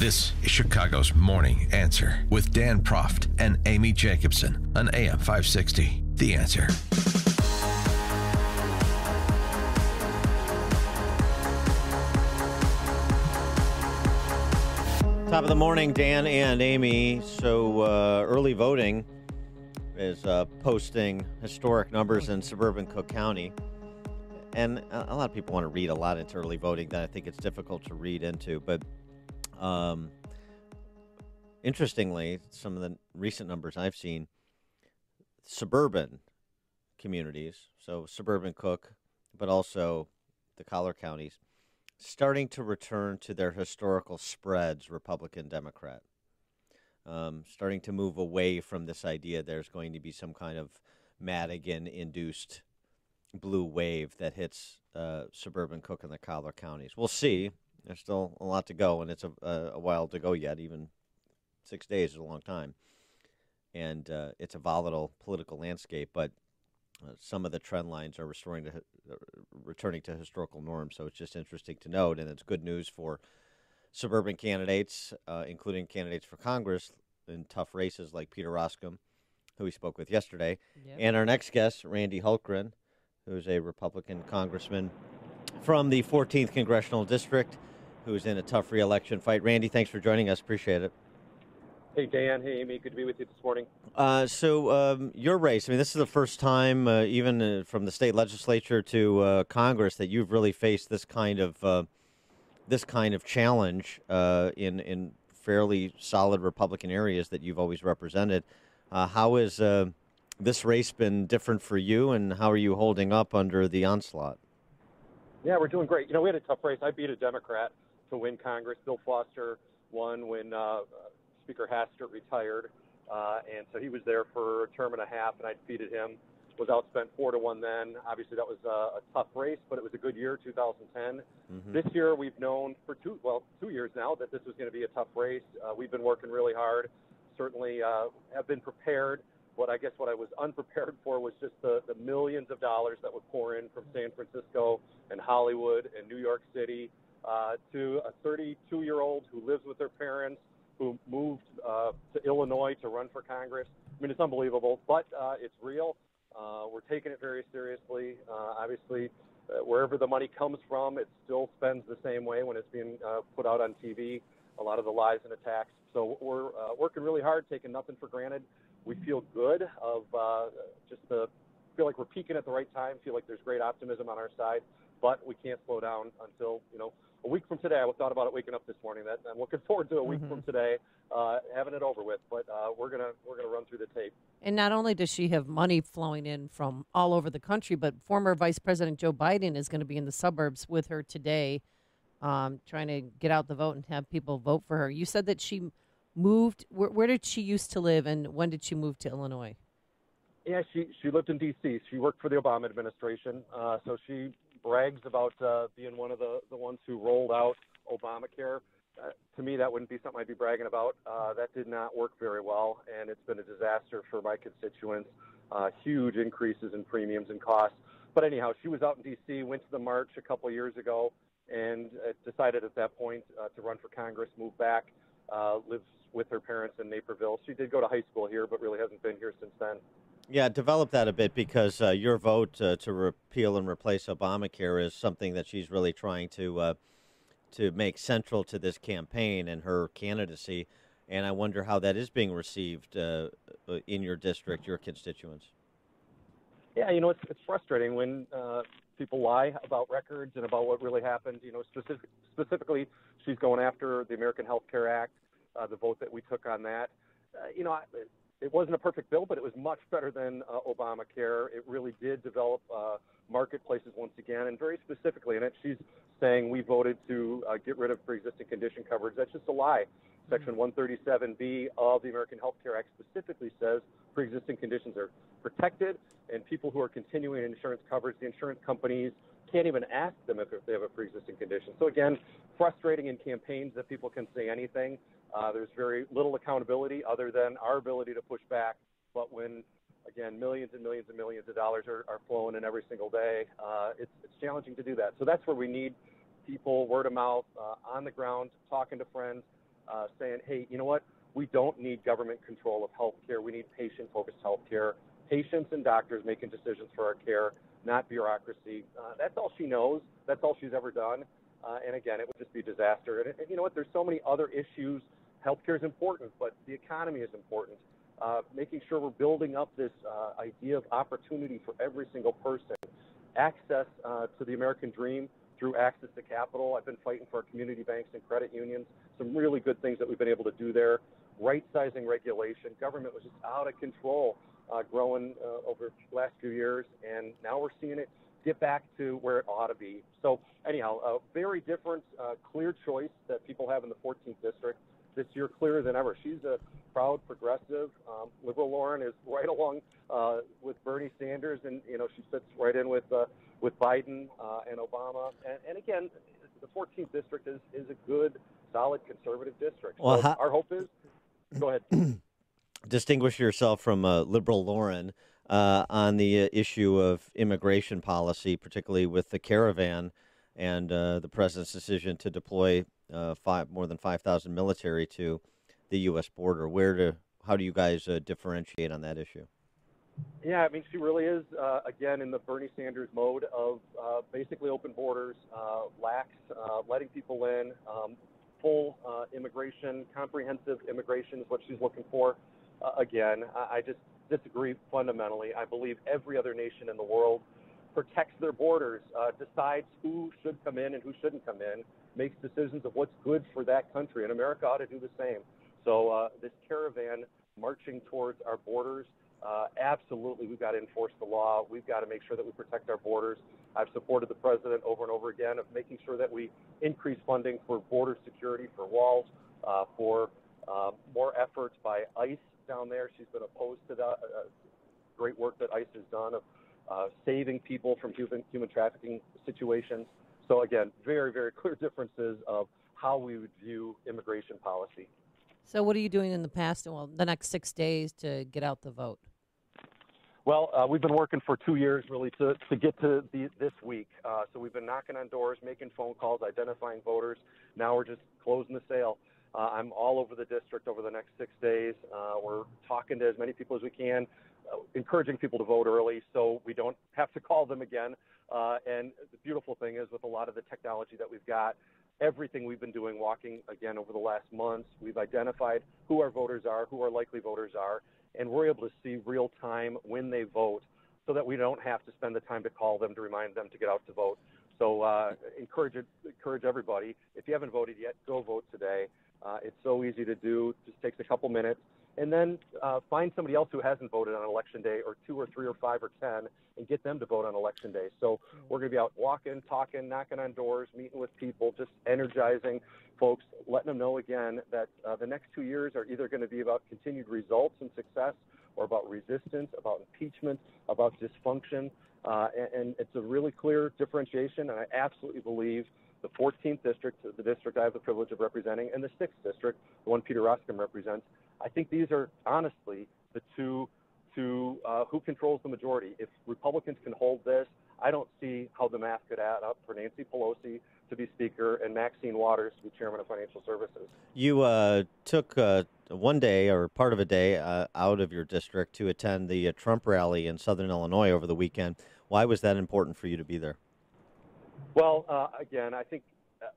This is Chicago's Morning Answer with Dan Proft and Amy Jacobson on AM 560. The Answer. Top of the morning, Dan and Amy. So uh, early voting is uh, posting historic numbers in suburban Cook County. And a a lot of people want to read a lot into early voting that I think it's difficult to read into. But um, interestingly, some of the recent numbers I've seen, suburban communities, so suburban Cook, but also the collar counties, starting to return to their historical spreads, Republican, Democrat. Um, starting to move away from this idea there's going to be some kind of Madigan induced blue wave that hits uh, suburban Cook and the collar counties. We'll see. There's still a lot to go, and it's a, a, while to go yet. Even six days is a long time. And uh, it's a volatile political landscape, but uh, some of the trend lines are restoring to, uh, returning to historical norms. So it's just interesting to note, and it's good news for suburban candidates, uh, including candidates for Congress in tough races like Peter Roskam, who we spoke with yesterday, Yep. and our next guest, Randy Hultgren, who's a Republican congressman from the 14th congressional district, who's in a tough reelection fight. Randy, thanks for joining us. Appreciate it. Hey Dan, hey Amy, good to be with you this morning. Uh, so um, your race, I mean, this is the first time, uh, even uh, from the state legislature to uh, Congress, that you've really faced this kind of uh, this kind of challenge uh, in in fairly solid Republican areas that you've always represented. Uh, how has uh, this race been different for you, and how are you holding up under the onslaught? Yeah, we're doing great. You know, we had a tough race. I beat a Democrat to win Congress. Bill Foster won when uh, Speaker Hastert retired, uh, and so he was there for a term and a half, and I defeated him. Was outspent four to one then. Obviously, that was uh, a tough race, but it was a good year, 2010. Mhm. This year, we've known for two, well, two years now that this was going to be a tough race. Uh, we've been working really hard. Certainly, uh, have been prepared. What I guess what I was unprepared for was just the, the millions of dollars that would pour in from San Francisco and Hollywood and New York City uh, to a 32 year old who lives with their parents, who moved uh, to Illinois to run for Congress. I mean, it's unbelievable, but uh, it's real. Uh, we're taking it very seriously. Uh, obviously, uh, wherever the money comes from, it still spends the same way when it's being uh, put out on TV. A lot of the lies and attacks. So we're uh, working really hard, taking nothing for granted. We feel good of uh, just the feel like we're peaking at the right time. Feel like there's great optimism on our side, but we can't slow down until you know a week from today. I thought about it waking up this morning. That I'm looking forward to a week from today, uh, having it over with. But uh, we're gonna we're gonna run through the tape. And not only does she have money flowing in from all over the country, but former Vice President Joe Biden is going to be in the suburbs with her today, um, trying to get out the vote and have people vote for her. You said that she moved. Where, where did she used to live, and when did she move to Illinois? Yeah, she she lived in D.C. She worked for the Obama administration, uh, so she brags about uh, being one of the the ones who rolled out Obamacare. Uh, to me, that wouldn't be something I'd be bragging about. Uh, that did not work very well, and it's been a disaster for my constituents. Uh, huge increases in premiums and costs. But anyhow, she was out in D.C., went to the march a couple years ago, and uh, decided at that point uh, to run for Congress, move back, uh, lives with her parents in Naperville. She did go to high school here, but really hasn't been here since then. Yeah, develop that a bit because uh, your vote uh, to repeal and replace Obamacare is something that she's really trying to uh, to make central to this campaign and her candidacy. And I wonder how that is being received uh, uh, in your district, your constituents. Yeah, you know, it's, it's frustrating when uh, people lie about records and about what really happened. You know, specific, specifically, she's going after the American Health Care Act, the vote that we took on that. You know, I, it wasn't a perfect bill, but it was much better than uh, Obamacare. It really did develop uh, marketplaces once again, and very specifically in it, she's saying we voted to uh, get rid of pre-existing condition coverage. That's just a lie. Section 137B of the American Health Care Act specifically says pre-existing conditions are protected, and people who are continuing insurance coverage, the insurance companies can't even ask them if they have a pre-existing condition. So again, frustrating in campaigns that people can say anything. Uh, there's very little accountability other than our ability to push back. But when, again, millions and millions and millions of dollars are, are flowing in every single day, uh, it's, it's challenging to do that. So that's where we need people, word of mouth, uh, on the ground, talking to friends, uh, saying, hey, you know what? We don't need government control of health care. We need patient focused health care. Patients and doctors making decisions for our care, not bureaucracy. Uh, that's all she knows. That's all she's ever done. Uh, and again, it would just be disaster. And, and, you know what? There's so many other issues. Healthcare is important, but the economy is important. Uh, making sure we're building up this uh, idea of opportunity for every single person, access uh, to the American dream through access to capital. I've been fighting for our community banks and credit unions. Some really good things that we've been able to do there. Right sizing regulation. Government was just out of control, uh, growing uh, over the last few years, and now we're seeing it get back to where it ought to be. So, anyhow, a very different, uh, clear choice that people have in the 14th district this year, clearer than ever. She's a proud progressive. Um, Liberal Lauren is right along uh, with Bernie Sanders, and you know she sits right in with uh, with Biden uh, and Obama. And, and again, the 14th district is is a good, solid conservative district. Well, so our hope is. Go ahead. Distinguish yourself from uh, Liberal Lauren. Uh, on the uh, issue of immigration policy, particularly with the caravan and uh, the president's decision to deploy uh, five, more than 5,000 military to the U.S. border. Where to, how do you guys uh, differentiate on that issue? Yeah, I mean, she really is, uh, again, in the Bernie Sanders mode of uh, basically open borders, uh, lax, uh, letting people in, um, full immigration, comprehensive immigration is what she's looking for. Again, I, I just disagree fundamentally. I believe every other nation in the world protects their borders, uh, decides who should come in and who shouldn't come in, makes decisions of what's good for that country, and America ought to do the same. So uh, this caravan marching towards our borders, uh, absolutely, we've got to enforce the law. We've got to make sure that we protect our borders. I've supported the president over and over again of making sure that we increase funding for border security, for walls, uh, for uh, more efforts by ICE down there. She's been opposed to the uh, great work that ICE has done of uh, saving people from human, human trafficking situations. So again, very, very clear differences of how we would view immigration policy. So, what are you doing in the past and well, the next six days to get out the vote? Well, uh, we've been working for two years really to, to get to the, this week. Uh, so we've been knocking on doors, making phone calls, identifying voters. Now we're just closing the sale. Uh, I'm all over the district over the next six days. Uh, we're talking to as many people as we can, encouraging people to vote early so we don't have to call them again. Uh, and the beautiful thing is, with a lot of the technology that we've got, everything we've been doing, walking again over the last months, we've identified who our voters are, who our likely voters are, and we're able to see real time when they vote so that we don't have to spend the time to call them to remind them to get out to vote. So uh, encourage encourage everybody. If you haven't voted yet, go vote today. Uh, it's so easy to do. Just takes a couple minutes and then uh, find somebody else who hasn't voted on election day, or two or three or five or ten, and get them to vote on election day. So we're going to be out walking, talking, knocking on doors, meeting with people, just energizing folks, letting them know again that uh, the next two years are either going to be about continued results and success, or about resistance, about impeachment, about dysfunction. Uh, and, and it's a really clear differentiation, and I absolutely believe the 14th district, the district I have the privilege of representing, and the 6th district, the one Peter Roskam represents, I think these are honestly the two to uh, who controls the majority. If Republicans can hold this, I don't see how the math could add up for Nancy Pelosi to be Speaker and Maxine Waters to be Chairman of Financial Services. You uh, took uh, one day or part of a day uh, out of your district to attend the uh, Trump rally in Southern Illinois over the weekend. Why was that important for you to be there? Well, uh, again, I think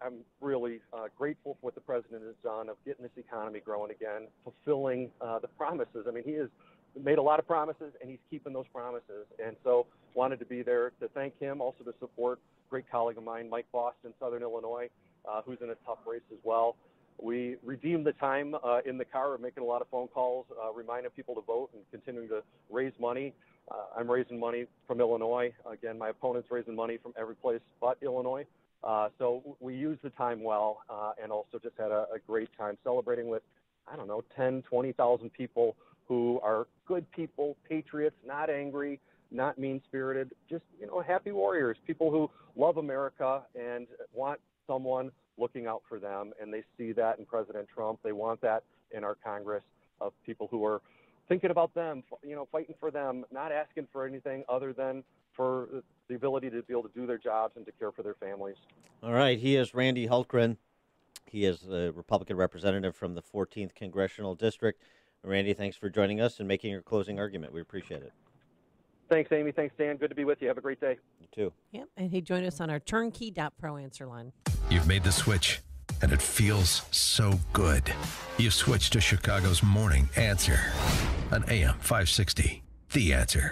I'm really uh, grateful for what the president has done of getting this economy growing again, fulfilling uh, the promises. I mean, he has made a lot of promises, and he's keeping those promises. And so, wanted to be there to thank him, also to support a great colleague of mine, Mike Boston, Southern Illinois, uh, who's in a tough race as well. We redeemed the time uh, in the car of making a lot of phone calls, uh, reminding people to vote and continuing to raise money. Uh, I'm raising money from Illinois. Again, my opponent's raising money from every place but Illinois. Uh, so we used the time well uh, and also just had a, a, great time celebrating with, I don't know, 10, 20,000 people who are good people, patriots, not angry, not mean spirited, just, you know, happy warriors, people who love America and want someone looking out for them. And they see that in President Trump. They want that in our Congress of people who are thinking about them, you know, fighting for them, not asking for anything other than for the ability to be able to do their jobs and to care for their families. All right. He is Randy Hultgren. He is the Republican representative from the 14th Congressional District. Randy, thanks for joining us and making your closing argument. We appreciate it. Thanks, Amy. Thanks, Dan. Good to be with you. Have a great day. You too. Yep, and he joined us on our turnkey.pro answer line. You've made the switch, and it feels so good. You've switched to Chicago's morning answer on AM 560. The answer.